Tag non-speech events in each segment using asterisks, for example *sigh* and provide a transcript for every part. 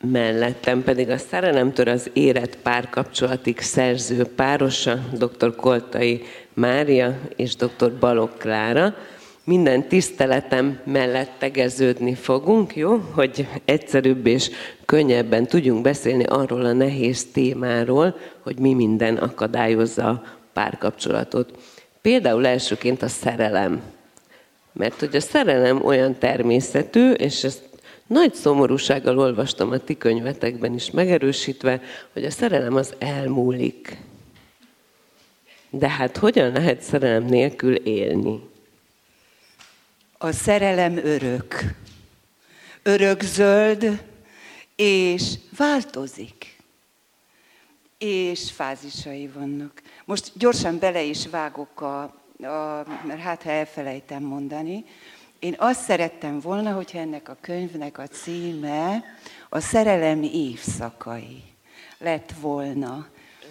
Mellettem pedig a Szerelemtől az érett párkapcsolatig szerző párosa, dr. Koltai Mária és dr. Balok Klára. Minden tiszteletem mellett tegeződni fogunk, jó? Hogy egyszerűbb és könnyebben tudjunk beszélni arról a nehéz témáról, hogy mi minden akadályozza a párkapcsolatot. Például elsőként a szerelem. Mert hogy a szerelem olyan természetű, és ezt nagy szomorúsággal olvastam a ti könyvetekben is megerősítve, hogy a szerelem az elmúlik. De hát hogyan lehet szerelem nélkül élni? A szerelem örök. Örök zöld, és változik. És fázisai vannak. Most gyorsan bele is vágok, a, a, mert hát ha elfelejtem mondani, én azt szerettem volna, hogyha ennek a könyvnek a címe a szerelem évszakai lett volna.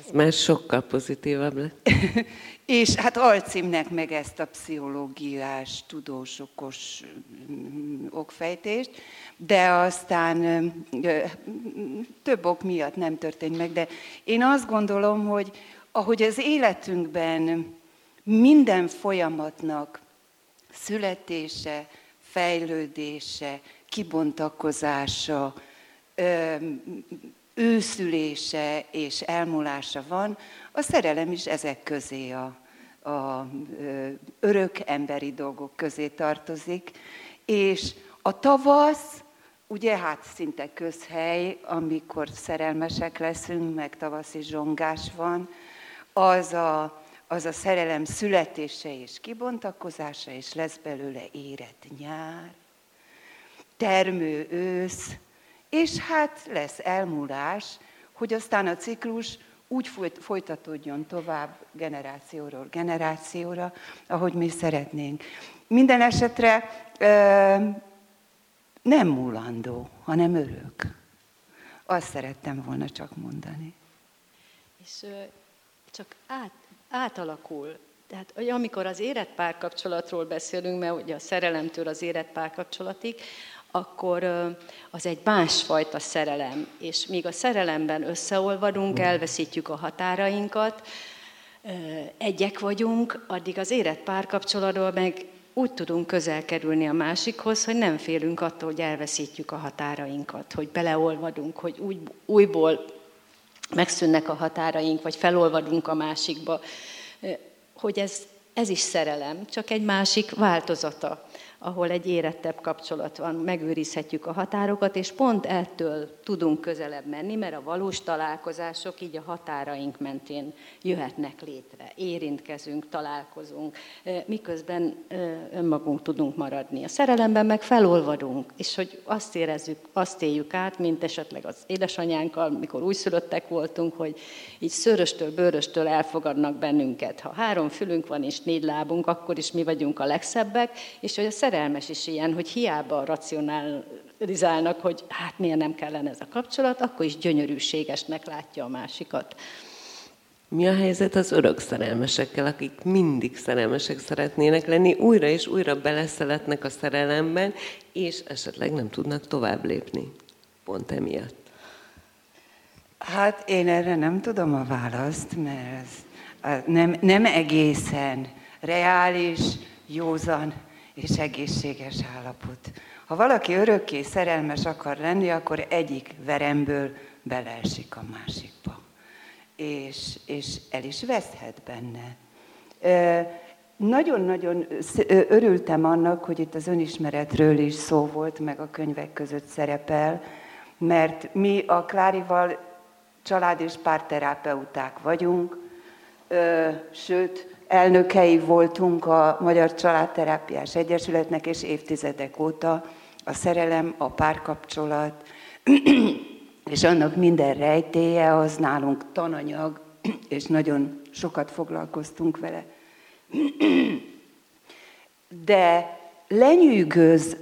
Ez már sokkal pozitívabb lett. *laughs* és hát alcímnek meg ezt a pszichológiás, tudós, okos mm, okfejtést, de aztán több ok miatt nem történt meg, de én azt gondolom, hogy ahogy az életünkben minden folyamatnak születése, fejlődése, kibontakozása, őszülése és elmúlása van, a szerelem is ezek közé a, a örök emberi dolgok közé tartozik, és a tavasz, ugye hát szinte közhely, amikor szerelmesek leszünk, meg tavaszi zsongás van, az a, az a szerelem születése és kibontakozása, és lesz belőle érett nyár, termő ősz, és hát lesz elmúlás, hogy aztán a ciklus úgy folytatódjon tovább generációról generációra, ahogy mi szeretnénk. Minden esetre nem múlandó, hanem örök. Azt szerettem volna csak mondani. És csak át, átalakul. Tehát amikor az érett párkapcsolatról beszélünk, mert ugye a szerelemtől az érett párkapcsolatig, akkor az egy másfajta szerelem. És míg a szerelemben összeolvadunk, elveszítjük a határainkat, egyek vagyunk, addig az érett párkapcsolatról meg úgy tudunk közel kerülni a másikhoz, hogy nem félünk attól, hogy elveszítjük a határainkat, hogy beleolvadunk, hogy úgy, újból megszűnnek a határaink, vagy felolvadunk a másikba, hogy ez, ez is szerelem, csak egy másik változata ahol egy érettebb kapcsolat van, megőrizhetjük a határokat, és pont ettől tudunk közelebb menni, mert a valós találkozások így a határaink mentén jöhetnek létre. Érintkezünk, találkozunk, miközben önmagunk tudunk maradni. A szerelemben meg felolvadunk, és hogy azt érezzük, azt éljük át, mint esetleg az édesanyánkkal, mikor újszülöttek voltunk, hogy így szöröstől, bőröstől elfogadnak bennünket. Ha három fülünk van és négy lábunk, akkor is mi vagyunk a legszebbek, és hogy a szerelmes is ilyen, hogy hiába racionalizálnak, hogy hát miért nem kellene ez a kapcsolat, akkor is gyönyörűségesnek látja a másikat. Mi a helyzet az örök szerelmesekkel, akik mindig szerelmesek szeretnének lenni, újra és újra beleszeletnek a szerelemben, és esetleg nem tudnak tovább lépni. Pont emiatt. Hát én erre nem tudom a választ, mert ez nem, nem egészen reális, józan és egészséges állapot. Ha valaki örökké szerelmes akar lenni, akkor egyik veremből beleesik a másikba. És, és el is veszhet benne. Nagyon-nagyon örültem annak, hogy itt az önismeretről is szó volt, meg a könyvek között szerepel, mert mi a Klárival család és párterapeuták vagyunk, sőt, elnökei voltunk a Magyar Családterápiás Egyesületnek, és évtizedek óta a szerelem, a párkapcsolat, *clears throat* és annak minden rejtéje az nálunk tananyag, *clears throat* és nagyon sokat foglalkoztunk vele. *clears throat* De lenyűgöz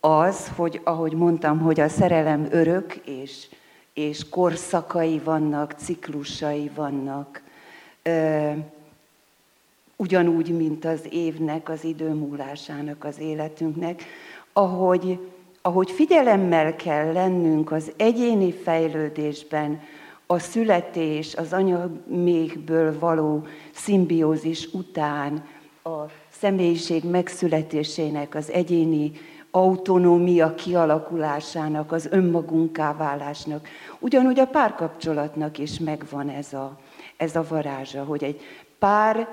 az, hogy ahogy mondtam, hogy a szerelem örök, és, és korszakai vannak, ciklusai vannak, ugyanúgy, mint az évnek, az idő múlásának, az életünknek, ahogy, ahogy figyelemmel kell lennünk az egyéni fejlődésben, a születés, az anyamékből való szimbiózis után, a személyiség megszületésének, az egyéni autonómia kialakulásának, az önmagunká válásnak. Ugyanúgy a párkapcsolatnak is megvan ez a, ez a varázsa, hogy egy pár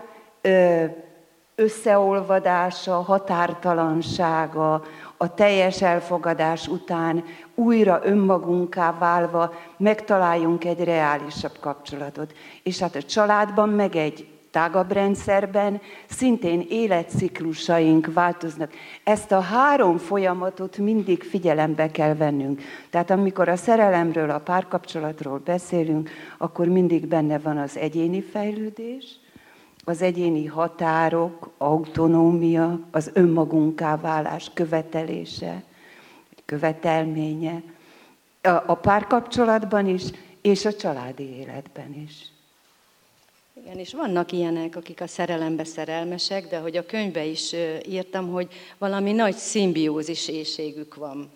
összeolvadása, határtalansága, a teljes elfogadás után újra önmagunká válva megtaláljunk egy reálisabb kapcsolatot. És hát a családban meg egy tágabb rendszerben szintén életciklusaink változnak. Ezt a három folyamatot mindig figyelembe kell vennünk. Tehát amikor a szerelemről, a párkapcsolatról beszélünk, akkor mindig benne van az egyéni fejlődés, az egyéni határok, autonómia, az önmagunká válás követelése, követelménye, a párkapcsolatban is, és a családi életben is. Igen, és vannak ilyenek, akik a szerelembe szerelmesek, de hogy a könyvbe is írtam, hogy valami nagy szimbiózis éjségük van.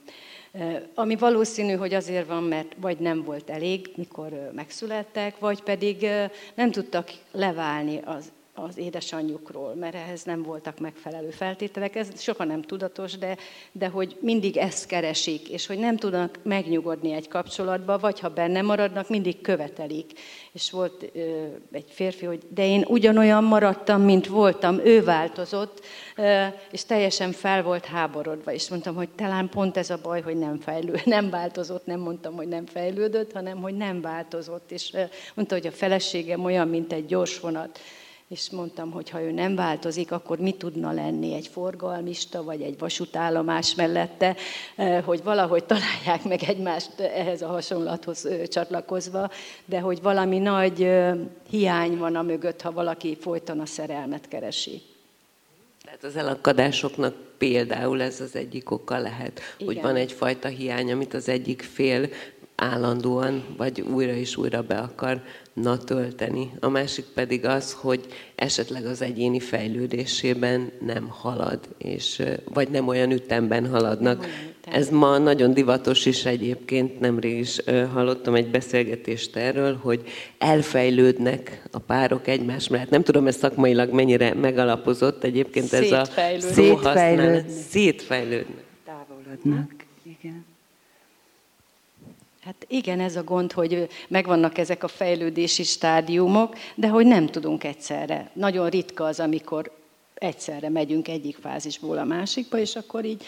Ami valószínű, hogy azért van, mert vagy nem volt elég, mikor megszülettek, vagy pedig nem tudtak leválni az az édesanyjukról, mert ehhez nem voltak megfelelő feltételek. Ez soha nem tudatos, de, de hogy mindig ezt keresik, és hogy nem tudnak megnyugodni egy kapcsolatba, vagy ha benne maradnak, mindig követelik. És volt ö, egy férfi, hogy de én ugyanolyan maradtam, mint voltam, ő változott, ö, és teljesen fel volt háborodva, és mondtam, hogy talán pont ez a baj, hogy nem fejlő, *laughs* nem változott, nem mondtam, hogy nem fejlődött, hanem hogy nem változott, és ö, mondta, hogy a feleségem olyan, mint egy gyors vonat, és mondtam, hogy ha ő nem változik, akkor mi tudna lenni egy forgalmista, vagy egy vasútállomás mellette, eh, hogy valahogy találják meg egymást ehhez a hasonlathoz csatlakozva, de hogy valami nagy hiány van a mögött, ha valaki folyton a szerelmet keresi. Tehát az elakadásoknak például ez az egyik oka lehet, Igen. hogy van egyfajta hiány, amit az egyik fél állandóan, vagy újra és újra be akarna tölteni. A másik pedig az, hogy esetleg az egyéni fejlődésében nem halad, és, vagy nem olyan ütemben haladnak. Ez ma nagyon divatos is egyébként, nemrég is hallottam egy beszélgetést erről, hogy elfejlődnek a párok egymás mellett. Nem tudom, ez szakmailag mennyire megalapozott egyébként ez a szóhasználat. Szétfejlődnek. Távolodnak. Hát igen, ez a gond, hogy megvannak ezek a fejlődési stádiumok, de hogy nem tudunk egyszerre. Nagyon ritka az, amikor egyszerre megyünk egyik fázisból a másikba, és akkor így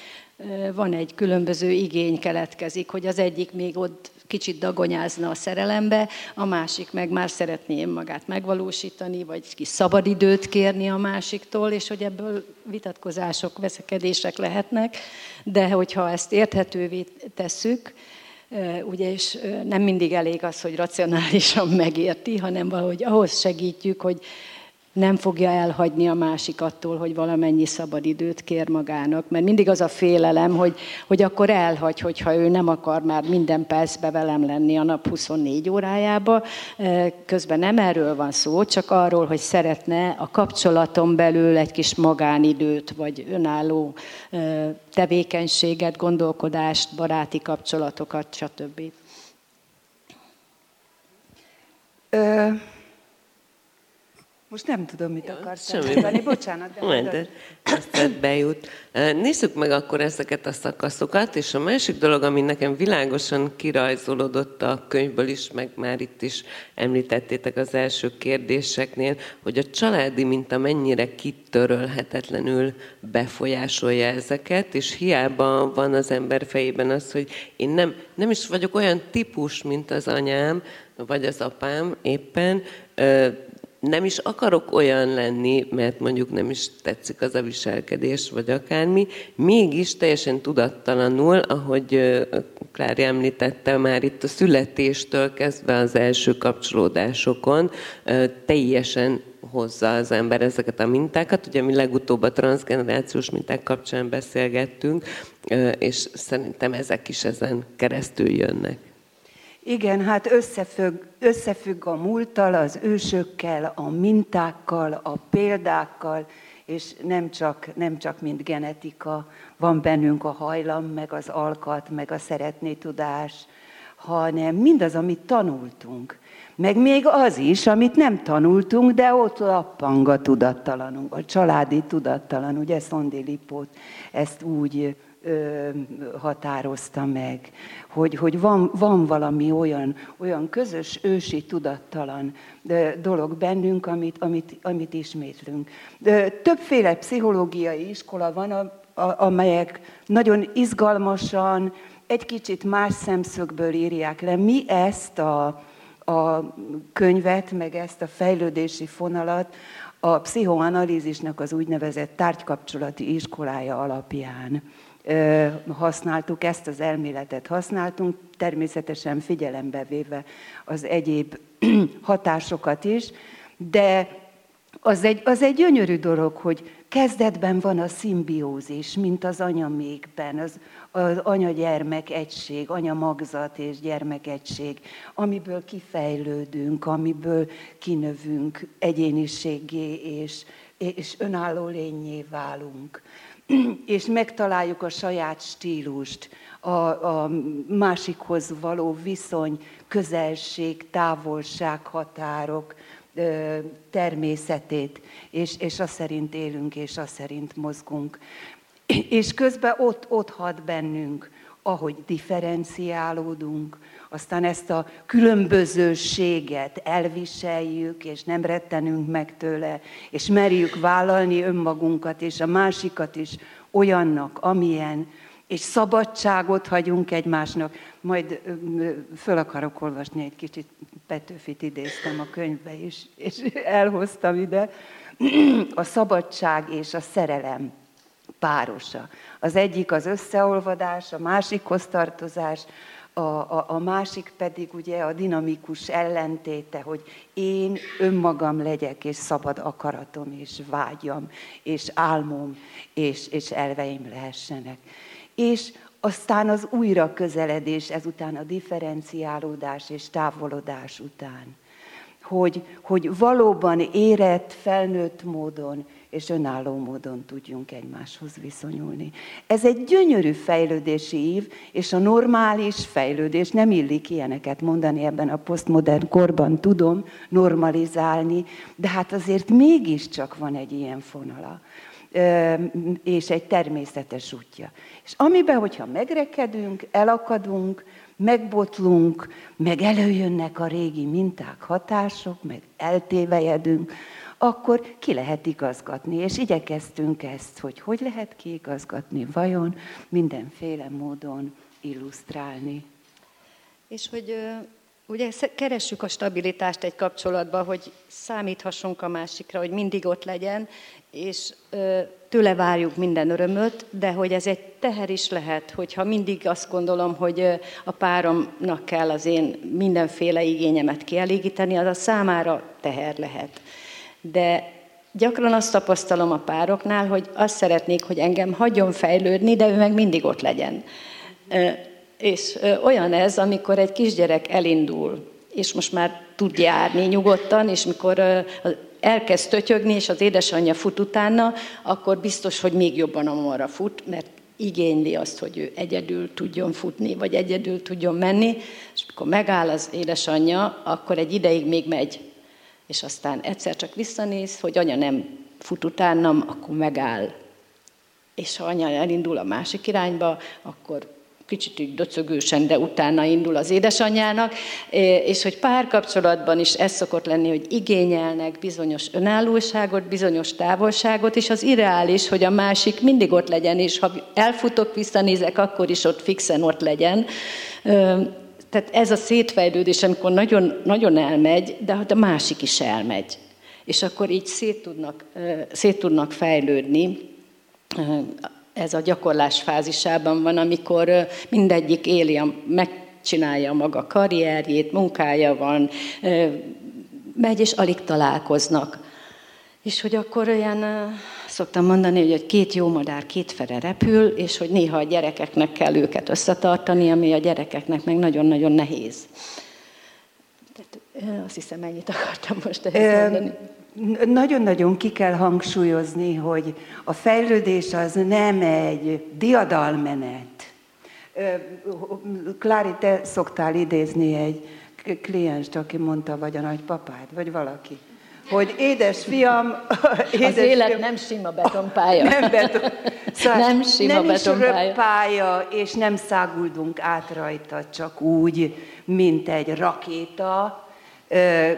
van egy különböző igény keletkezik, hogy az egyik még ott kicsit dagonyázna a szerelembe, a másik meg már szeretné magát megvalósítani, vagy kis szabadidőt kérni a másiktól, és hogy ebből vitatkozások, veszekedések lehetnek, de hogyha ezt érthetővé tesszük, ugye, és nem mindig elég az, hogy racionálisan megérti, hanem valahogy ahhoz segítjük, hogy nem fogja elhagyni a másik attól, hogy valamennyi szabadidőt kér magának. Mert mindig az a félelem, hogy, hogy akkor elhagy, hogyha ő nem akar már minden percbe velem lenni a nap 24 órájába. Közben nem erről van szó, csak arról, hogy szeretne a kapcsolaton belül egy kis magánidőt, vagy önálló tevékenységet, gondolkodást, baráti kapcsolatokat, stb. Ö- most nem tudom, mit ja, akartam mondani. Bocsánat, de Majd ezt bejut. Nézzük meg akkor ezeket a szakaszokat, és a másik dolog, ami nekem világosan kirajzolódott a könyvből is, meg már itt is említettétek az első kérdéseknél, hogy a családi minta mennyire kitörölhetetlenül befolyásolja ezeket, és hiába van az ember fejében az, hogy én nem, nem is vagyok olyan típus, mint az anyám, vagy az apám éppen, nem is akarok olyan lenni, mert mondjuk nem is tetszik az a viselkedés, vagy akármi, mégis teljesen tudattalanul, ahogy Klári említette már itt a születéstől kezdve az első kapcsolódásokon, teljesen hozza az ember ezeket a mintákat. Ugye mi legutóbb a transgenerációs minták kapcsán beszélgettünk, és szerintem ezek is ezen keresztül jönnek. Igen, hát összefügg, összefügg a múlttal, az ősökkel, a mintákkal, a példákkal, és nem csak, nem csak mint genetika, van bennünk a hajlam, meg az alkat, meg a szeretné tudás, hanem mindaz, amit tanultunk. Meg még az is, amit nem tanultunk, de ott lappang a tudattalanunk, a családi tudattalan, ugye Szondi Lipót ezt úgy ö, határozta meg, hogy, hogy van, van valami olyan, olyan közös ősi tudattalan dolog bennünk, amit, amit, amit ismétlünk. De többféle pszichológiai iskola van, a, a, amelyek nagyon izgalmasan, egy kicsit más szemszögből írják le. Mi ezt a, a könyvet, meg ezt a fejlődési fonalat a pszichoanalízisnek az úgynevezett tárgykapcsolati iskolája alapján használtuk, ezt az elméletet használtunk, természetesen figyelembe véve az egyéb *clears throat* hatásokat is, de az egy, az egy gyönyörű dolog, hogy kezdetben van a szimbiózis, mint az anyamékben, az, az anya-gyermek egység, anya-magzat és gyermek egység, amiből kifejlődünk, amiből kinövünk egyéniségé és, és önálló lényé válunk *clears throat* és megtaláljuk a saját stílust, a, a másikhoz való viszony, közelség, távolság, határok természetét, és, és azt szerint élünk, és azt szerint mozgunk. *clears throat* És közben ott, ott hat bennünk, ahogy differenciálódunk, aztán ezt a különbözőséget elviseljük, és nem rettenünk meg tőle, és merjük vállalni önmagunkat és a másikat is olyannak, amilyen, és szabadságot hagyunk egymásnak. Majd föl akarok olvasni egy kicsit, Petőfit idéztem a könyvbe is, és *laughs* elhoztam ide. *clears throat* A szabadság és a szerelem párosa. Az egyik az összeolvadás, a másikhoz tartozás, a, a, a másik pedig ugye a dinamikus ellentéte, hogy én önmagam legyek, és szabad akaratom, és vágyam, és álmom, és, és elveim lehessenek. És aztán az újra közeledés, ezután a differenciálódás és távolodás után. Hogy, hogy valóban érett, felnőtt módon és önálló módon tudjunk egymáshoz viszonyulni. Ez egy gyönyörű fejlődési ív, és a normális fejlődés, nem illik ilyeneket mondani ebben a posztmodern korban, tudom normalizálni, de hát azért mégiscsak van egy ilyen fonala és egy természetes útja. És amiben, hogyha megrekedünk, elakadunk, megbotlunk, meg előjönnek a régi minták, hatások, meg eltévejedünk, akkor ki lehet igazgatni. És igyekeztünk ezt, hogy hogy lehet kiigazgatni, vajon mindenféle módon illusztrálni. És hogy ugye keressük a stabilitást egy kapcsolatban, hogy számíthassunk a másikra, hogy mindig ott legyen, és tőle várjuk minden örömöt, de hogy ez egy teher is lehet, hogyha mindig azt gondolom, hogy a páromnak kell az én mindenféle igényemet kielégíteni, az a számára teher lehet de gyakran azt tapasztalom a pároknál, hogy azt szeretnék, hogy engem hagyjon fejlődni, de ő meg mindig ott legyen. És olyan ez, amikor egy kisgyerek elindul, és most már tud járni nyugodtan, és mikor elkezd tötyögni, és az édesanyja fut utána, akkor biztos, hogy még jobban amorra fut, mert igényli azt, hogy ő egyedül tudjon futni, vagy egyedül tudjon menni, és mikor megáll az édesanyja, akkor egy ideig még megy, és aztán egyszer csak visszanéz, hogy anya nem fut utánam, akkor megáll. És ha anya elindul a másik irányba, akkor kicsit úgy döcögősen, de utána indul az édesanyjának, és hogy párkapcsolatban is ez szokott lenni, hogy igényelnek bizonyos önállóságot, bizonyos távolságot, és az irreális, hogy a másik mindig ott legyen, és ha elfutok, visszanézek, akkor is ott fixen ott legyen. Tehát ez a szétfejlődés, amikor nagyon, nagyon elmegy, de hát a másik is elmegy. És akkor így szét tudnak, szét tudnak fejlődni. Ez a gyakorlás fázisában van, amikor mindegyik éli, a, megcsinálja a maga karrierjét, munkája van, megy és alig találkoznak. És hogy akkor olyan szoktam mondani, hogy két jó madár kétfele repül, és hogy néha a gyerekeknek kell őket összetartani, ami a gyerekeknek meg nagyon-nagyon nehéz. Tehát, azt hiszem, ennyit akartam most ehhez mondani. Nagyon-nagyon ki kell hangsúlyozni, hogy a fejlődés az nem egy diadalmenet. Klári, te szoktál idézni egy klienst, aki mondta, vagy a nagypapád, vagy valaki, hogy édes fiam... Édes az élet fiam, nem sima betonpálya. *laughs* Nem, beton, szóval nem sima nem betonpálya. Is pálya, és nem száguldunk át rajta csak úgy, mint egy rakéta,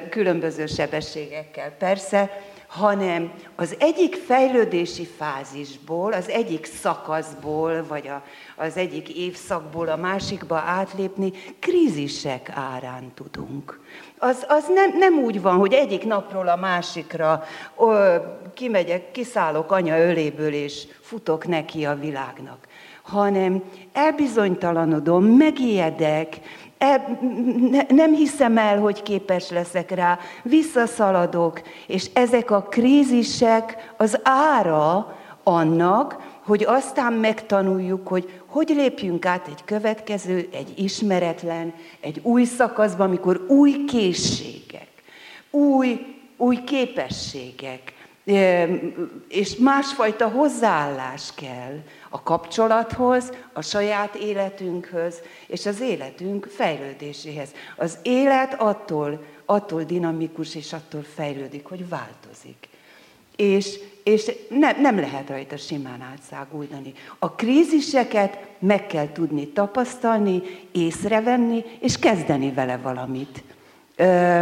különböző sebességekkel persze, hanem az egyik fejlődési fázisból, az egyik szakaszból, vagy a, az egyik évszakból a másikba átlépni, krízisek árán tudunk. Az, az nem, nem úgy van, hogy egyik napról a másikra ö, kimegyek, kiszállok anya öléből, és futok neki a világnak, hanem elbizonytalanodom, megijedek, E, ne, nem hiszem el, hogy képes leszek rá, visszaszaladok, és ezek a krízisek az ára annak, hogy aztán megtanuljuk, hogy hogy lépjünk át egy következő, egy ismeretlen, egy új szakaszba, amikor új készségek, új, új képességek, és másfajta hozzáállás kell a kapcsolathoz, a saját életünkhöz, és az életünk fejlődéséhez. Az élet attól, attól dinamikus, és attól fejlődik, hogy változik. És, és ne, nem lehet rajta simán átszáguldani. A kríziseket meg kell tudni tapasztalni, észrevenni, és kezdeni vele valamit. Ö,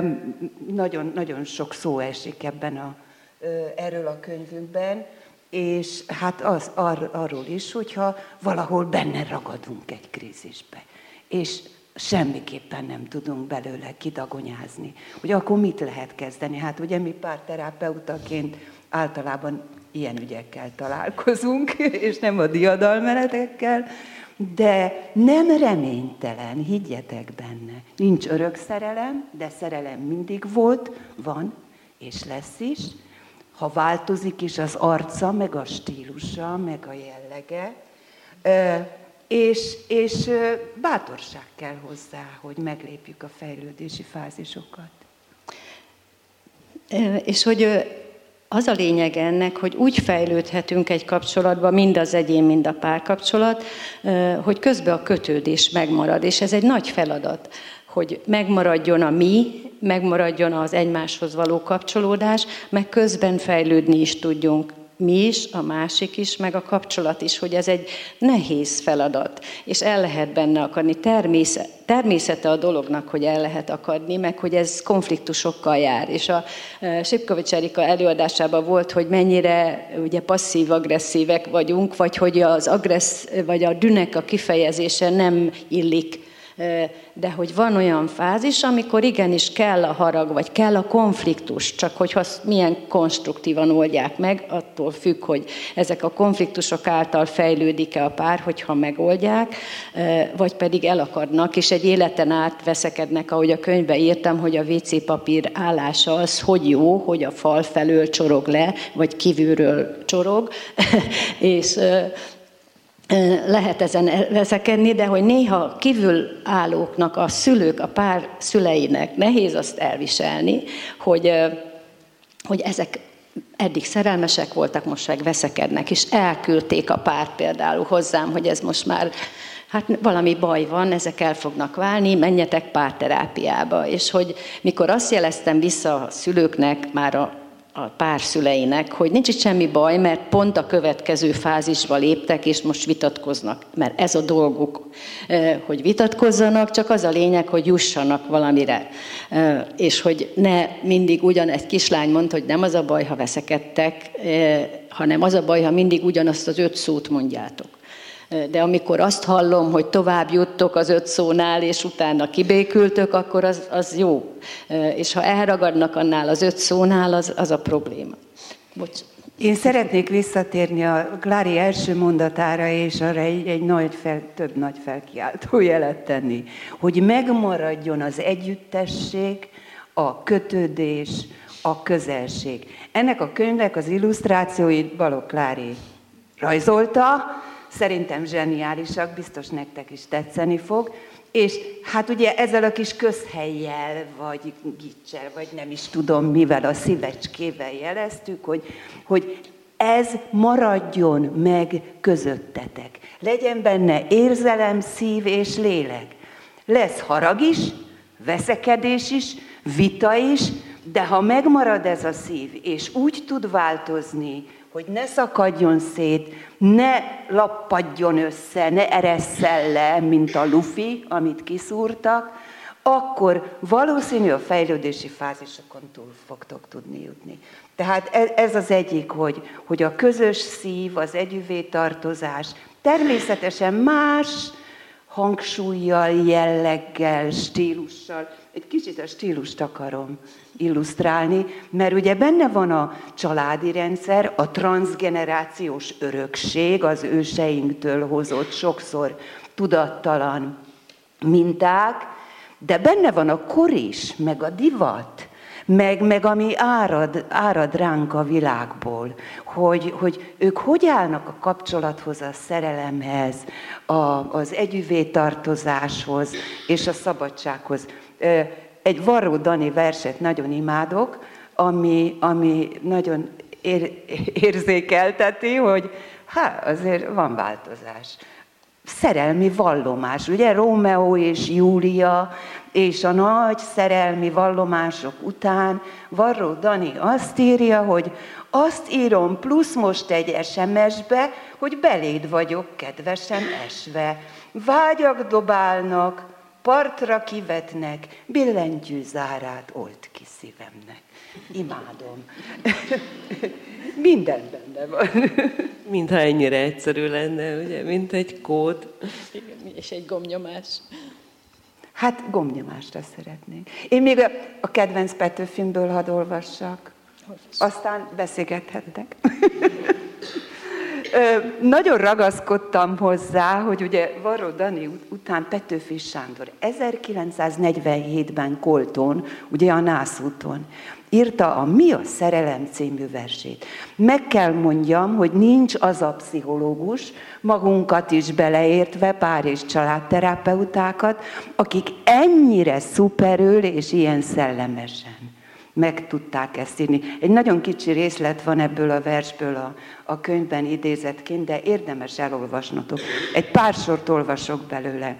nagyon, nagyon sok szó esik ebben a, erről a könyvünkben, és hát az, ar, arról is, hogyha valahol benne ragadunk egy krízisbe, és semmiképpen nem tudunk belőle kidagonyázni, hogy akkor mit lehet kezdeni. Hát ugye mi párterapeutaként általában ilyen ügyekkel találkozunk, *laughs* és nem a diadalmenetekkel, de nem reménytelen, higgyetek benne. Nincs örök szerelem, de szerelem mindig volt, van, és lesz is, ha változik is az arca, meg a stílusa, meg a jellege, és, és bátorság kell hozzá, hogy meglépjük a fejlődési fázisokat. És hogy az a lényeg ennek, hogy úgy fejlődhetünk egy kapcsolatban, mind az egyén, mind a párkapcsolat, hogy közben a kötődés megmarad, és ez egy nagy feladat hogy megmaradjon a mi, megmaradjon az egymáshoz való kapcsolódás, meg közben fejlődni is tudjunk mi is, a másik is, meg a kapcsolat is, hogy ez egy nehéz feladat, és el lehet benne akadni. Természet, természete a dolognak, hogy el lehet akadni, meg hogy ez konfliktusokkal jár. És a e, Sipkovics Erika előadásában volt, hogy mennyire ugye passzív-agresszívek vagyunk, vagy hogy az agressz, vagy a dűnek a kifejezése nem illik de hogy van olyan fázis, amikor igenis kell a harag, vagy kell a konfliktus, csak hogy azt milyen konstruktívan oldják meg, attól függ, hogy ezek a konfliktusok által fejlődik-e a pár, hogyha megoldják, vagy pedig elakadnak, és egy életen át veszekednek, ahogy a könyvbe írtam, hogy a WC papír állása az hogy jó, hogy a fal felől csorog le, vagy kívülről csorog, *laughs* és lehet ezen veszekedni, de hogy néha kívülállóknak, a szülők, a pár szüleinek nehéz azt elviselni, hogy, hogy ezek eddig szerelmesek voltak, most meg veszekednek, és elküldték a párt például hozzám, hogy ez most már hát valami baj van, ezek el fognak válni, menjetek párterápiába. És hogy mikor azt jeleztem vissza a szülőknek, már a a pár szüleinek, hogy nincs itt semmi baj, mert pont a következő fázisba léptek, és most vitatkoznak. Mert ez a dolguk, hogy vitatkozzanak, csak az a lényeg, hogy jussanak valamire. És hogy ne mindig ugyan egy kislány mondta, hogy nem az a baj, ha veszekedtek, hanem az a baj, ha mindig ugyanazt az öt szót mondjátok de amikor azt hallom, hogy tovább juttok az öt szónál, és utána kibékültök, akkor az, az jó. És ha elragadnak annál az öt szónál, az, az a probléma. Bocs. Én szeretnék visszatérni a Klári első mondatára, és arra egy, egy nagy fel, több nagy felkiáltó jelet tenni, hogy megmaradjon az együttesség, a kötődés, a közelség. Ennek a könyvnek az illusztrációit Balogh Klári rajzolta, szerintem zseniálisak, biztos nektek is tetszeni fog. És hát ugye ezzel a kis közhelyjel, vagy gicsel, vagy nem is tudom mivel, a szívecskével jeleztük, hogy, hogy ez maradjon meg közöttetek. Legyen benne érzelem, szív és lélek. Lesz harag is, veszekedés is, vita is, de ha megmarad ez a szív, és úgy tud változni, hogy ne szakadjon szét, ne lappadjon össze, ne eresszel le, mint a lufi, amit kiszúrtak, akkor valószínű a fejlődési fázisokon túl fogtok tudni jutni. Tehát e- ez az egyik, hogy, hogy a közös szív, az együvé tartozás természetesen más hangsúlyjal, jelleggel, stílussal, egy kicsit a stílust akarom illusztrálni, mert ugye benne van a családi rendszer, a transgenerációs örökség, az őseinktől hozott sokszor tudattalan minták, de benne van a kor is, meg a divat, meg, meg ami árad, árad ránk a világból, hogy, hogy ők hogy állnak a kapcsolathoz, a szerelemhez, a, az együvé tartozáshoz és a szabadsághoz egy Varró Dani verset nagyon imádok, ami, ami nagyon ér, érzékelteti, hogy hát azért van változás. Szerelmi vallomás, ugye Rómeó és Júlia, és a nagy szerelmi vallomások után Varró Dani azt írja, hogy azt írom plusz most egy SMS-be, hogy beléd vagyok kedvesen esve. Vágyak dobálnak, partra kivetnek, billentyű zárát olt ki szívemnek. Imádom. *laughs* Minden benne van. Mintha ennyire egyszerű lenne, ugye, mint egy kód. Igen, és egy gomnyomás. Hát gomnyomásra szeretnék. Én még a, a kedvenc Petőfimből hadd olvassak. Aztán beszélgethettek. Nagyon ragaszkodtam hozzá, hogy ugye Varró Dani után Petőfi Sándor 1947-ben Kolton, ugye a Nászúton, írta a Mi a szerelem című versét. Meg kell mondjam, hogy nincs az a pszichológus, magunkat is beleértve, pár és családterapeutákat, akik ennyire szuperül és ilyen szellemesen meg tudták ezt írni. Egy nagyon kicsi részlet van ebből a versből a, a könyvben idézetként, de érdemes elolvasnotok. Egy pár sort olvasok belőle.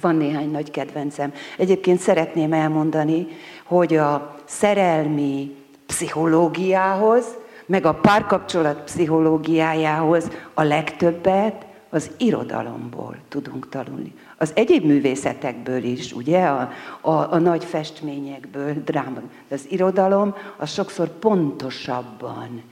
Van néhány nagy kedvencem. Egyébként szeretném elmondani, hogy a szerelmi pszichológiához, meg a párkapcsolat pszichológiájához a legtöbbet az irodalomból tudunk tanulni. Az egyéb művészetekből is, ugye, a, a, a nagy festményekből, dráma. De az irodalom az sokszor pontosabban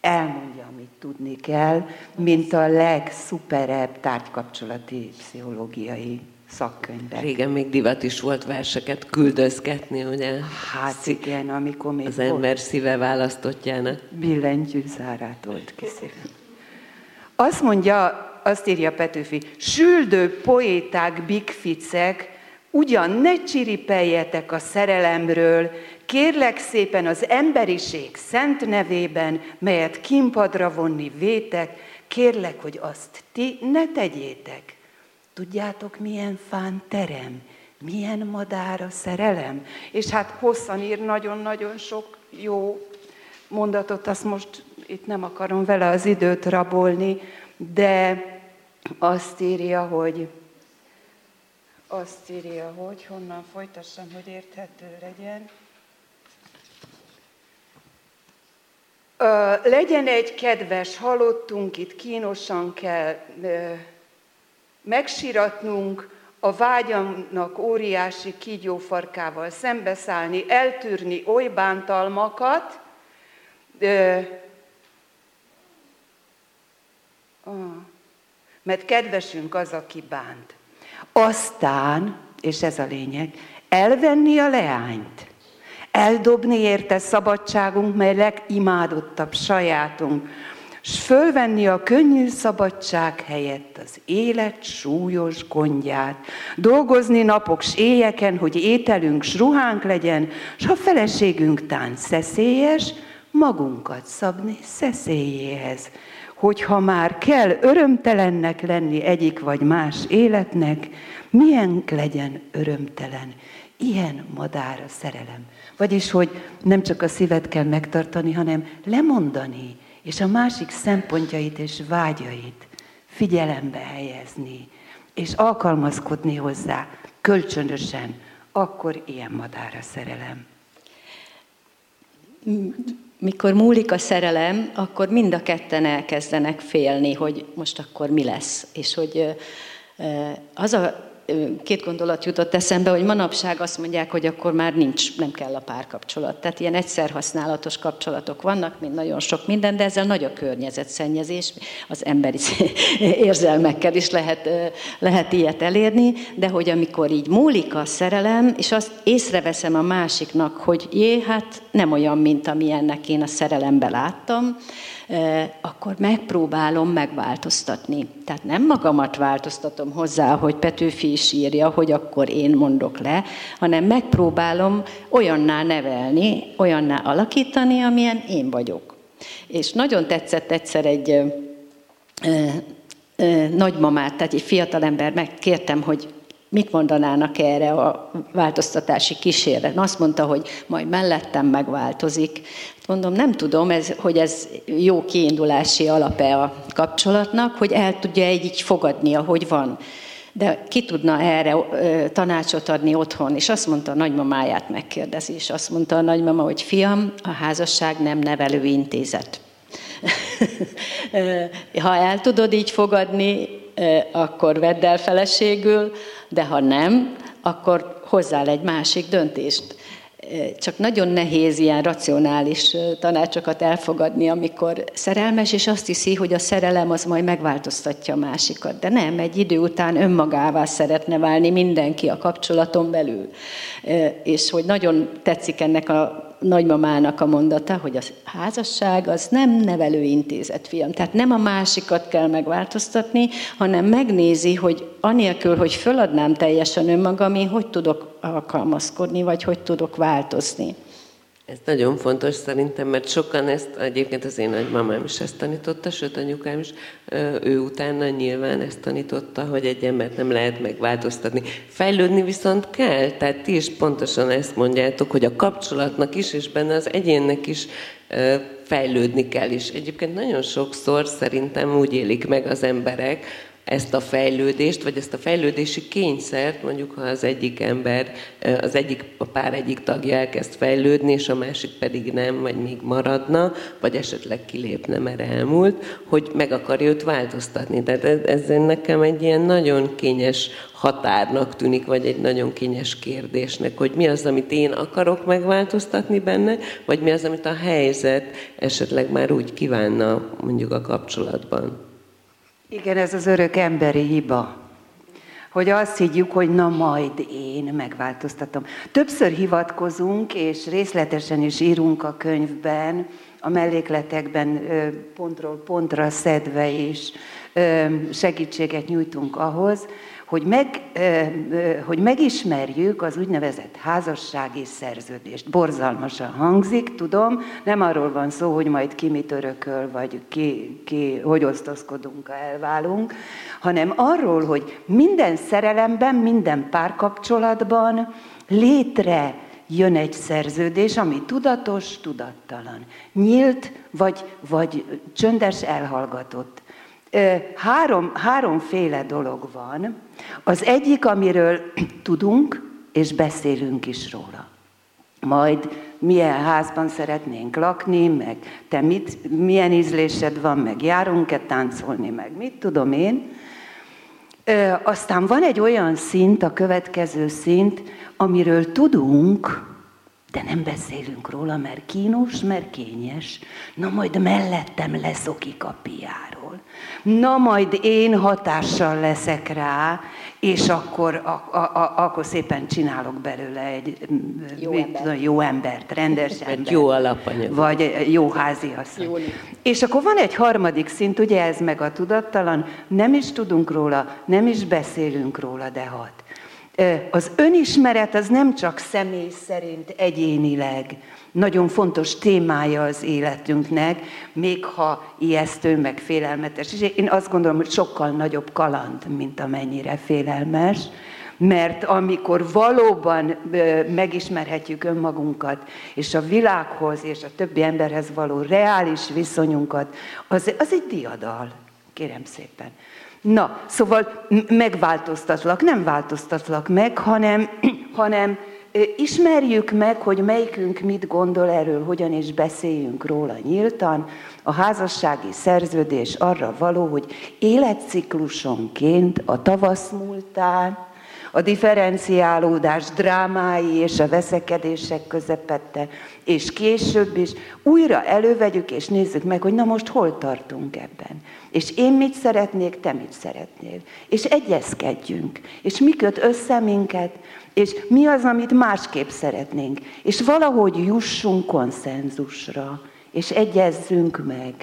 elmondja, amit tudni kell, mint a legszuperebb tárgykapcsolati pszichológiai szakkönyvek. Régen még divat is volt verseket küldözgetni, ugye? Hát igen, amikor még Az volt. ember szíve választottjának. Billentyű zárát volt ki Azt mondja azt írja Petőfi, süldő poéták, bigficek, ugyan ne csiripeljetek a szerelemről, kérlek szépen az emberiség szent nevében, melyet kimpadra vonni vétek, kérlek, hogy azt ti ne tegyétek. Tudjátok, milyen fán terem, milyen madár a szerelem? És hát hosszan ír nagyon-nagyon sok jó mondatot, azt most itt nem akarom vele az időt rabolni, de azt írja, hogy azt írja, hogy honnan folytassam, hogy érthető legyen. Ö, legyen egy kedves halottunk, itt kínosan kell ö, megsiratnunk, a vágyamnak óriási kígyófarkával szembeszállni, eltűrni oly bántalmakat, ö, ah, mert kedvesünk az, aki bánt. Aztán, és ez a lényeg, elvenni a leányt, eldobni érte szabadságunk, mely legimádottabb sajátunk, s fölvenni a könnyű szabadság helyett az élet súlyos gondját, dolgozni napok s éjeken, hogy ételünk s ruhánk legyen, s ha feleségünk tán szeszélyes, magunkat szabni szeszélyéhez hogyha már kell örömtelennek lenni egyik vagy más életnek, milyen legyen örömtelen. Ilyen madár a szerelem. Vagyis, hogy nem csak a szívet kell megtartani, hanem lemondani, és a másik szempontjait és vágyait figyelembe helyezni, és alkalmazkodni hozzá kölcsönösen, akkor ilyen madár a szerelem. Mikor múlik a szerelem, akkor mind a ketten elkezdenek félni, hogy most akkor mi lesz. És hogy az a két gondolat jutott eszembe, hogy manapság azt mondják, hogy akkor már nincs, nem kell a párkapcsolat. Tehát ilyen egyszer használatos kapcsolatok vannak, mint nagyon sok minden, de ezzel nagy a környezetszennyezés, az emberi *laughs* érzelmekkel is lehet, lehet ilyet elérni, de hogy amikor így múlik a szerelem, és azt észreveszem a másiknak, hogy jé, hát nem olyan, mint amilyennek én a szerelembe láttam, akkor megpróbálom megváltoztatni. Tehát nem magamat változtatom hozzá, hogy Petőfi is írja, hogy akkor én mondok le, hanem megpróbálom olyanná nevelni, olyanná alakítani, amilyen én vagyok. És nagyon tetszett egyszer egy nagymamát, tehát egy fiatalember, megkértem, hogy mit mondanának erre a változtatási kísérlet. Azt mondta, hogy majd mellettem megváltozik. Mondom, nem tudom, ez, hogy ez jó kiindulási alape a kapcsolatnak, hogy el tudja egy így fogadni, ahogy van. De ki tudna erre tanácsot adni otthon? És azt mondta a nagymamáját megkérdezi, és azt mondta a nagymama, hogy fiam, a házasság nem nevelő intézet. *laughs* ha el tudod így fogadni, akkor vedd el feleségül, de ha nem, akkor hozzál egy másik döntést. Csak nagyon nehéz ilyen racionális tanácsokat elfogadni, amikor szerelmes, és azt hiszi, hogy a szerelem az majd megváltoztatja a másikat. De nem, egy idő után önmagává szeretne válni mindenki a kapcsolaton belül. És hogy nagyon tetszik ennek a nagymamának a mondata, hogy a házasság az nem nevelőintézet, fiam. Tehát nem a másikat kell megváltoztatni, hanem megnézi, hogy anélkül, hogy föladnám teljesen önmagam, én hogy tudok alkalmazkodni, vagy hogy tudok változni. Ez nagyon fontos szerintem, mert sokan ezt, egyébként az én nagymamám is ezt tanította, sőt anyukám is, ő utána nyilván ezt tanította, hogy egy embert nem lehet megváltoztatni. Fejlődni viszont kell, tehát ti is pontosan ezt mondjátok, hogy a kapcsolatnak is, és benne az egyénnek is fejlődni kell is. Egyébként nagyon sokszor szerintem úgy élik meg az emberek, ezt a fejlődést, vagy ezt a fejlődési kényszert, mondjuk ha az egyik ember, az egyik, a pár egyik tagja elkezd fejlődni, és a másik pedig nem, vagy még maradna, vagy esetleg kilépne, mert elmúlt, hogy meg akarja őt változtatni. Tehát ez, ez nekem egy ilyen nagyon kényes határnak tűnik, vagy egy nagyon kényes kérdésnek, hogy mi az, amit én akarok megváltoztatni benne, vagy mi az, amit a helyzet esetleg már úgy kívánna mondjuk a kapcsolatban. Igen, ez az örök emberi hiba. Hogy azt higgyük, hogy na majd én megváltoztatom. Többször hivatkozunk, és részletesen is írunk a könyvben, a mellékletekben pontról pontra szedve is segítséget nyújtunk ahhoz, hogy, meg, hogy megismerjük az úgynevezett házassági szerződést. Borzalmasan hangzik, tudom, nem arról van szó, hogy majd ki mit örököl, vagy ki, ki hogy osztozkodunk, ha elválunk, hanem arról, hogy minden szerelemben, minden párkapcsolatban létre jön egy szerződés, ami tudatos, tudattalan, nyílt, vagy, vagy csöndes, elhallgatott három, háromféle dolog van. Az egyik, amiről *clears throat* tudunk, és beszélünk is róla. Majd milyen házban szeretnénk lakni, meg te mit, milyen ízlésed van, meg járunk-e táncolni, meg mit tudom én. Ö, aztán van egy olyan szint, a következő szint, amiről tudunk, de nem beszélünk róla, mert kínos, mert kényes. Na majd mellettem leszokik a piáról. Na majd én hatással leszek rá, és akkor, a, a, a, akkor szépen csinálok belőle egy jó, mit ember. tudom, jó embert, rendes embert. Egy jó alapanyag. Vagy jó háziasszony. És akkor van egy harmadik szint, ugye ez meg a tudattalan, nem is tudunk róla, nem is beszélünk róla, de hat. Az önismeret az nem csak személy szerint egyénileg, nagyon fontos témája az életünknek, még ha ijesztő, meg félelmetes. És én azt gondolom, hogy sokkal nagyobb kaland, mint amennyire félelmes, mert amikor valóban megismerhetjük önmagunkat, és a világhoz és a többi emberhez való reális viszonyunkat, az, az egy diadal, kérem szépen. Na, szóval megváltoztatlak, nem változtatlak meg, hanem, *clears throat* hanem ismerjük meg, hogy melyikünk mit gondol erről, hogyan is beszéljünk róla nyíltan. A házassági szerződés arra való, hogy életciklusonként a tavasz múltán, a differenciálódás drámái és a veszekedések közepette, és később is újra elővegyük és nézzük meg, hogy na most hol tartunk ebben. És én mit szeretnék, te mit szeretnél. És egyezkedjünk. És mi köt össze minket, és mi az, amit másképp szeretnénk. És valahogy jussunk konszenzusra, és egyezzünk meg.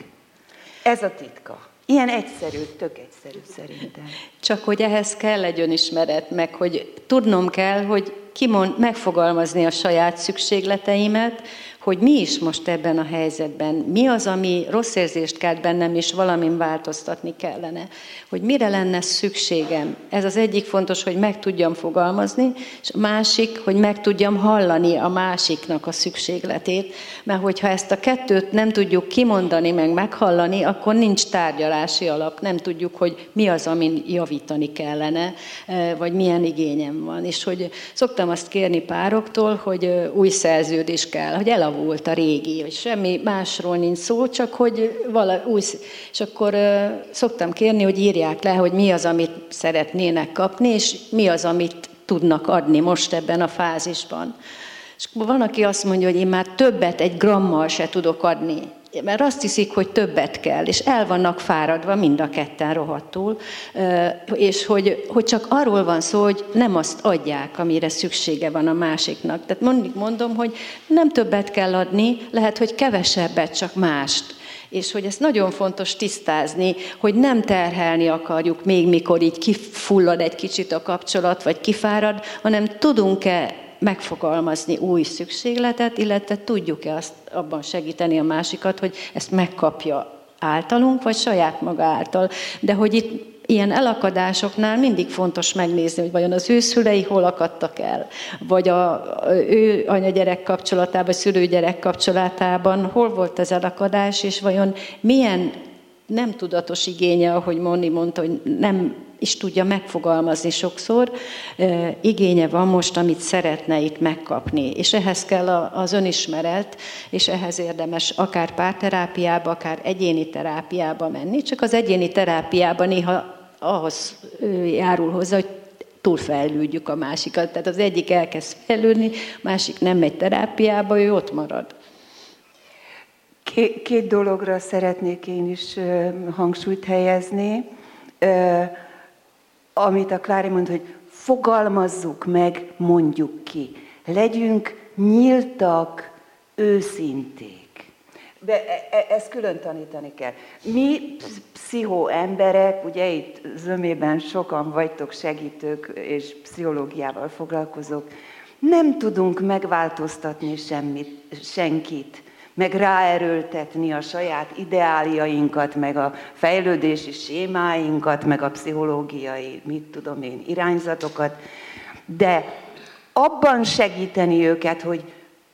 Ez a titka. Ilyen egyszerű, tök egyszerű szerintem. Csak hogy ehhez kell egy önismeret, meg hogy tudnom kell, hogy kimond, megfogalmazni a saját szükségleteimet, hogy mi is most ebben a helyzetben, mi az, ami rossz érzést kelt bennem, és valamin változtatni kellene, hogy mire lenne szükségem. Ez az egyik fontos, hogy meg tudjam fogalmazni, és a másik, hogy meg tudjam hallani a másiknak a szükségletét, mert hogyha ezt a kettőt nem tudjuk kimondani, meg meghallani, akkor nincs tárgyalási alap, nem tudjuk, hogy mi az, amin javítani kellene, eh, vagy milyen igényem van. És hogy szoktam azt kérni pároktól, hogy új szerződés kell, hogy el elavult a régi, hogy semmi másról nincs szó, csak hogy vala, új, és akkor szoktam kérni, hogy írják le, hogy mi az, amit szeretnének kapni, és mi az, amit tudnak adni most ebben a fázisban. És van, aki azt mondja, hogy én már többet egy grammal se tudok adni mert azt hiszik, hogy többet kell, és el vannak fáradva mind a ketten rohadtul, és hogy, hogy csak arról van szó, hogy nem azt adják, amire szüksége van a másiknak. Tehát mondjuk mondom, hogy nem többet kell adni, lehet, hogy kevesebbet, csak mást. És hogy ezt nagyon fontos tisztázni, hogy nem terhelni akarjuk még mikor így kifullad egy kicsit a kapcsolat, vagy kifárad, hanem tudunk-e megfogalmazni új szükségletet, illetve tudjuk-e azt abban segíteni a másikat, hogy ezt megkapja általunk, vagy saját maga által. De hogy itt ilyen elakadásoknál mindig fontos megnézni, hogy vajon az ő szülei hol akadtak el, vagy a, ő anya-gyerek kapcsolatában, szülő-gyerek kapcsolatában hol volt az elakadás, és vajon milyen nem tudatos igénye, ahogy Moni mondta, hogy nem is tudja megfogalmazni sokszor, igénye van most, amit szeretne itt megkapni. És ehhez kell az önismeret, és ehhez érdemes akár párterápiába, akár egyéni terápiába menni. Csak az egyéni terápiában néha ahhoz járul hozzá, hogy túlfejlődjük a másikat. Tehát az egyik elkezd fejlődni, másik nem megy terápiába, ő ott marad. Két dologra szeretnék én is hangsúlyt helyezni amit a Klári mond, hogy fogalmazzuk meg, mondjuk ki. Legyünk nyíltak, őszinték. De e, e, ezt külön tanítani kell. Mi pszichó emberek, ugye itt zömében sokan vagytok segítők, és pszichológiával foglalkozók, nem tudunk megváltoztatni semmit, senkit meg ráerőltetni a saját ideáliainkat, meg a fejlődési sémáinkat, meg a pszichológiai, mit tudom én, irányzatokat, de abban segíteni őket, hogy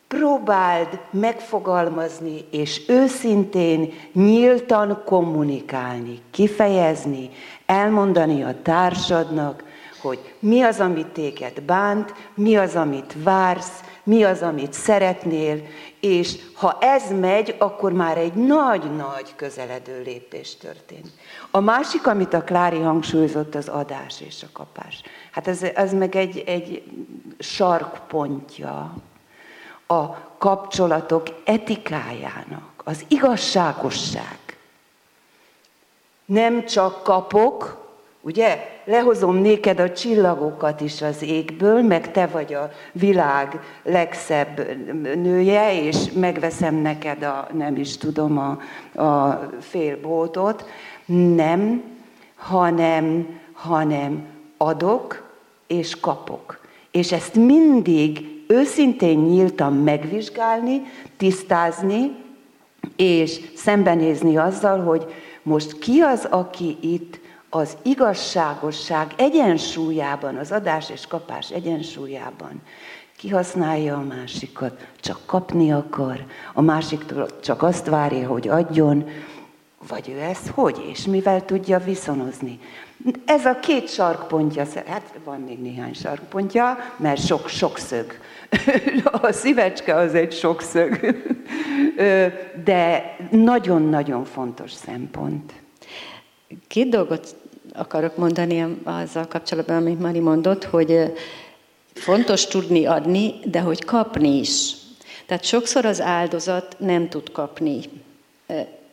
próbáld megfogalmazni, és őszintén, nyíltan kommunikálni, kifejezni, elmondani a társadnak, hogy mi az, amit téged bánt, mi az, amit vársz, mi az, amit szeretnél, és ha ez megy, akkor már egy nagy-nagy közeledő lépés történt. A másik, amit a Klári hangsúlyozott, az adás és a kapás. Hát ez, ez meg egy, egy sarkpontja a kapcsolatok etikájának, az igazságosság. Nem csak kapok, Ugye? Lehozom néked a csillagokat is az égből, meg te vagy a világ legszebb nője, és megveszem neked a, nem is tudom, a, a félbótot. Nem, hanem, hanem adok, és kapok. És ezt mindig őszintén nyíltan megvizsgálni, tisztázni, és szembenézni azzal, hogy most ki az, aki itt az igazságosság egyensúlyában, az adás és kapás egyensúlyában kihasználja a másikat, csak kapni akar, a másiktól csak azt várja, hogy adjon, vagy ő ezt hogy és mivel tudja viszonozni. Ez a két sarkpontja, hát van még néhány sarkpontja, mert sok, sok szög. *laughs* A szívecske az egy sok szög. De nagyon-nagyon fontos szempont. Két dolgot akarok mondani azzal kapcsolatban, amit Mari mondott, hogy fontos tudni adni, de hogy kapni is. Tehát sokszor az áldozat nem tud kapni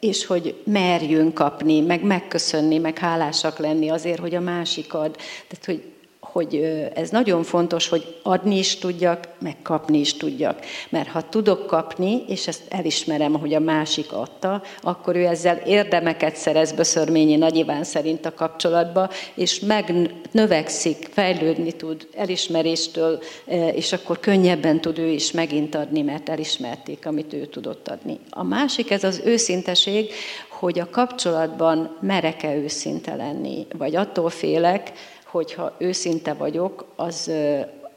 és hogy merjünk kapni, meg megköszönni, meg hálásak lenni azért, hogy a másik ad. Tehát, hogy hogy ez nagyon fontos, hogy adni is tudjak, meg kapni is tudjak. Mert ha tudok kapni, és ezt elismerem, hogy a másik adta, akkor ő ezzel érdemeket szerez Böszörményi Nagy Iván szerint a kapcsolatba, és megnövekszik, fejlődni tud elismeréstől, és akkor könnyebben tud ő is megint adni, mert elismerték, amit ő tudott adni. A másik, ez az őszinteség, hogy a kapcsolatban merek-e őszinte lenni, vagy attól félek, hogyha őszinte vagyok, az,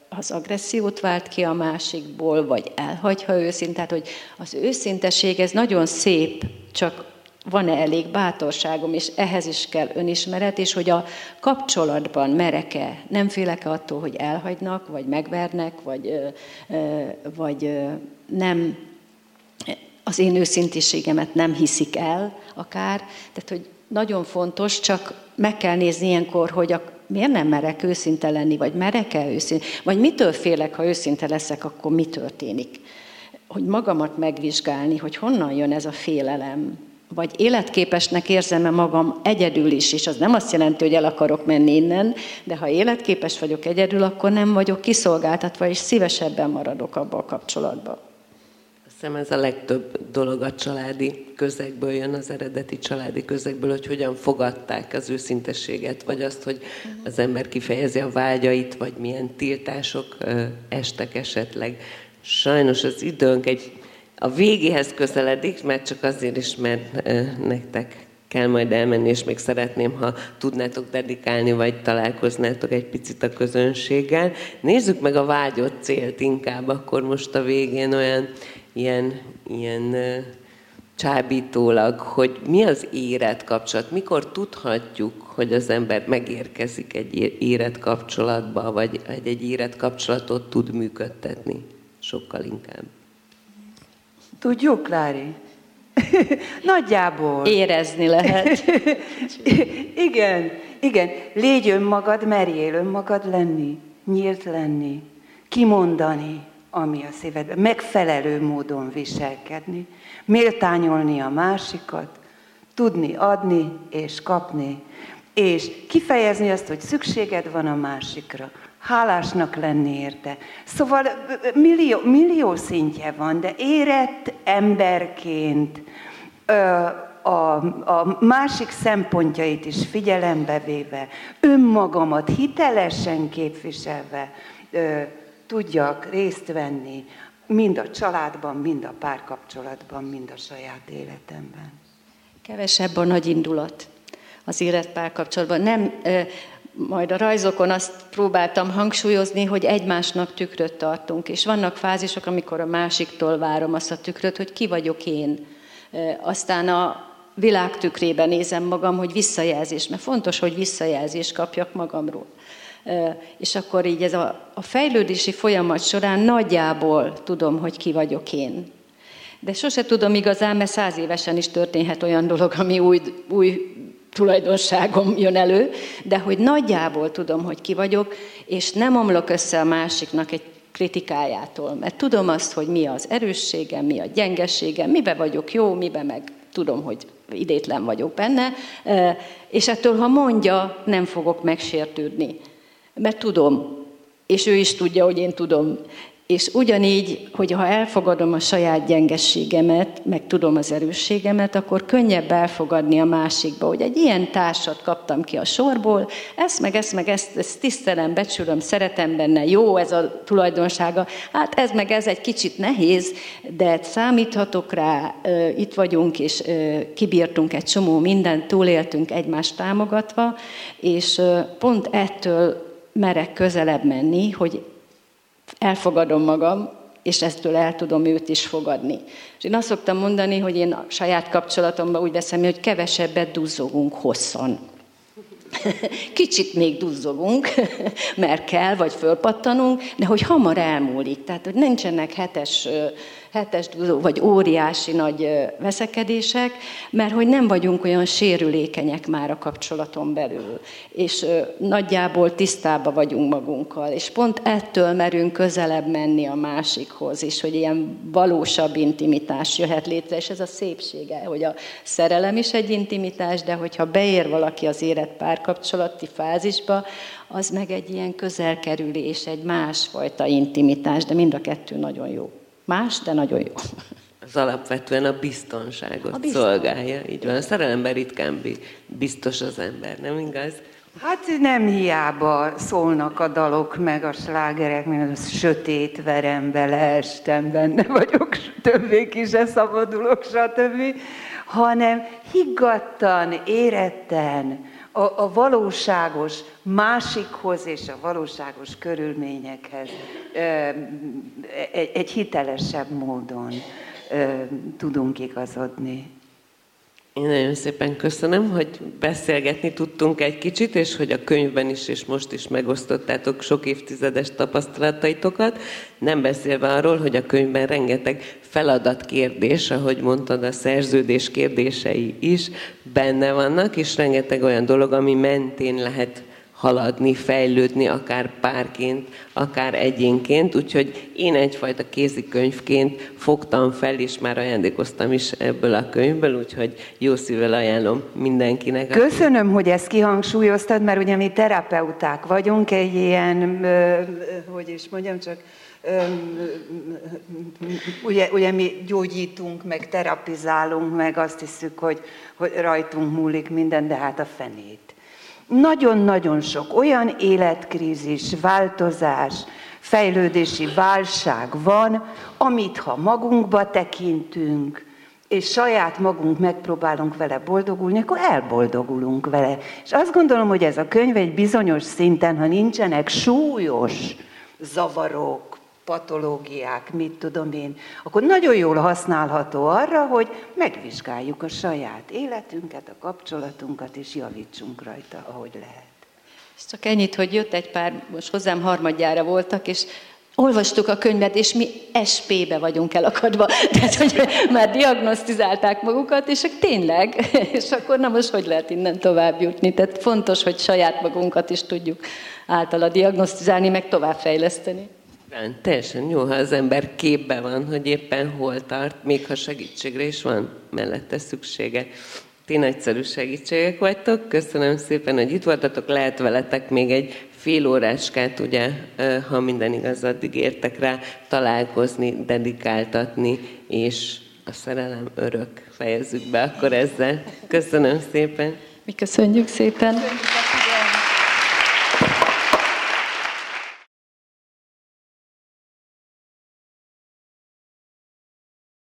az agressziót vált ki a másikból, vagy elhagy, ha őszinte. Tehát, hogy az őszinteség, ez nagyon szép, csak van-e elég bátorságom, és ehhez is kell önismeret, és hogy a kapcsolatban merek-e, nem félek -e attól, hogy elhagynak, vagy megvernek, vagy, vagy nem az én őszintiségemet nem hiszik el akár. Tehát, hogy nagyon fontos, csak meg kell nézni ilyenkor, hogy a miért nem merek őszinte lenni, vagy merek-e őszinte, vagy mitől félek, ha őszinte leszek, akkor mi történik? Hogy magamat megvizsgálni, hogy honnan jön ez a félelem, vagy életképesnek érzem-e magam egyedül is, és az nem azt jelenti, hogy el akarok menni innen, de ha életképes vagyok egyedül, akkor nem vagyok kiszolgáltatva, és szívesebben maradok abba a kapcsolatba hiszem ez a legtöbb dolog a családi közegből jön, az eredeti családi közegből, hogy hogyan fogadták az őszintességet, vagy azt, hogy az ember kifejezi a vágyait, vagy milyen tiltások estek esetleg. Sajnos az időnk egy a végéhez közeledik, mert csak azért is, mert nektek kell majd elmenni, és még szeretném, ha tudnátok dedikálni, vagy találkoznátok egy picit a közönséggel. Nézzük meg a vágyott célt inkább, akkor most a végén olyan ilyen, ilyen csábítólag, hogy mi az érett kapcsolat, mikor tudhatjuk, hogy az ember megérkezik egy érett kapcsolatba, vagy egy, egy érett kapcsolatot tud működtetni, sokkal inkább. Tudjuk, Lári? *laughs* Nagyjából. Érezni lehet. *laughs* igen, igen. Légy önmagad, merjél önmagad lenni, nyílt lenni, kimondani, ami a szívedben, megfelelő módon viselkedni, méltányolni a másikat, tudni adni és kapni, és kifejezni azt, hogy szükséged van a másikra, hálásnak lenni érte. Szóval millió, millió szintje van, de érett emberként a, a másik szempontjait is figyelembe véve, önmagamat hitelesen képviselve, tudjak részt venni mind a családban, mind a párkapcsolatban, mind a saját életemben. Kevesebb a nagy indulat az életpárkapcsolatban. Nem, majd a rajzokon azt próbáltam hangsúlyozni, hogy egymásnak tükröt tartunk, és vannak fázisok, amikor a másiktól várom azt a tükröt, hogy ki vagyok én. Aztán a világ tükrében nézem magam, hogy visszajelzés, mert fontos, hogy visszajelzést kapjak magamról és akkor így ez a, a fejlődési folyamat során nagyjából tudom, hogy ki vagyok én. De sose tudom igazán, mert száz évesen is történhet olyan dolog, ami új, új tulajdonságom jön elő, de hogy nagyjából tudom, hogy ki vagyok, és nem omlok össze a másiknak egy kritikájától, mert tudom azt, hogy mi az erősségem, mi a gyengességem, mibe vagyok jó, mibe meg tudom, hogy idétlen vagyok benne, és ettől, ha mondja, nem fogok megsértődni mert tudom, és ő is tudja, hogy én tudom. És ugyanígy, hogy ha elfogadom a saját gyengességemet, meg tudom az erősségemet, akkor könnyebb elfogadni a másikba, hogy egy ilyen társat kaptam ki a sorból, ezt meg ezt meg ezt, ezt tisztelem, becsülöm, szeretem benne, jó ez a tulajdonsága, hát ez meg ez egy kicsit nehéz, de számíthatok rá, itt vagyunk, és kibírtunk egy csomó mindent, túléltünk egymást támogatva, és pont ettől merek közelebb menni, hogy elfogadom magam, és eztől el tudom őt is fogadni. És én azt szoktam mondani, hogy én a saját kapcsolatomban úgy veszem, hogy kevesebbet duzzogunk hosszan. *laughs* Kicsit még duzzogunk, *laughs* mert kell, vagy fölpattanunk, de hogy hamar elmúlik. Tehát, hogy nincsenek hetes hetes vagy óriási nagy veszekedések, mert hogy nem vagyunk olyan sérülékenyek már a kapcsolaton belül, és nagyjából tisztába vagyunk magunkkal, és pont ettől merünk közelebb menni a másikhoz, és hogy ilyen valósabb intimitás jöhet létre, és ez a szépsége, hogy a szerelem is egy intimitás, de hogyha beér valaki az élet párkapcsolati fázisba, az meg egy ilyen közelkerülés, egy másfajta intimitás, de mind a kettő nagyon jó. Más, de nagyon jó. Az alapvetően a biztonságot a bizton. szolgálja. Így van. A szerelemben ritkán biztos az ember, nem igaz? Hát nem hiába szólnak a dalok, meg a slágerek, mert az sötét verem bele, estem, benne vagyok, többé ki se szabadulok, stb. Hanem higgadtan, éretten, a, a valóságos másikhoz és a valóságos körülményekhez egy, egy hitelesebb módon tudunk igazodni. Én nagyon szépen köszönöm, hogy beszélgetni tudtunk egy kicsit, és hogy a könyvben is, és most is megosztottátok sok évtizedes tapasztalataitokat, nem beszélve arról, hogy a könyvben rengeteg feladatkérdés, ahogy mondtad, a szerződés kérdései is benne vannak, és rengeteg olyan dolog, ami mentén lehet haladni, fejlődni, akár párként, akár egyénként, úgyhogy én egyfajta kézikönyvként fogtam fel, és már ajándékoztam is ebből a könyvből, úgyhogy jó szívvel ajánlom mindenkinek. Köszönöm, hogy ezt kihangsúlyoztad, mert ugye mi terapeuták vagyunk, egy ilyen, hogy is mondjam, csak ugye, ugye mi gyógyítunk, meg terapizálunk, meg azt hiszük, hogy, hogy rajtunk múlik minden, de hát a fenét. Nagyon-nagyon sok olyan életkrízis, változás, fejlődési válság van, amit ha magunkba tekintünk, és saját magunk megpróbálunk vele boldogulni, akkor elboldogulunk vele. És azt gondolom, hogy ez a könyv egy bizonyos szinten, ha nincsenek súlyos zavarok, patológiák, mit tudom én, akkor nagyon jól használható arra, hogy megvizsgáljuk a saját életünket, a kapcsolatunkat, és javítsunk rajta, ahogy lehet. És csak ennyit, hogy jött egy pár, most hozzám harmadjára voltak, és olvastuk a könyvet, és mi SP-be vagyunk elakadva. *laughs* Tehát, hogy már diagnosztizálták magukat, és tényleg, *laughs* és akkor na most hogy lehet innen tovább jutni? Tehát fontos, hogy saját magunkat is tudjuk általa diagnosztizálni, meg továbbfejleszteni. Igen, teljesen jó, ha az ember képben van, hogy éppen hol tart, még ha segítségre is van mellette szüksége. Ti nagyszerű segítségek vagytok, köszönöm szépen, hogy itt voltatok, lehet veletek még egy fél óráskát, ugye, ha minden igaz, addig értek rá, találkozni, dedikáltatni, és a szerelem örök fejezzük be akkor ezzel. Köszönöm szépen. Mi köszönjük szépen.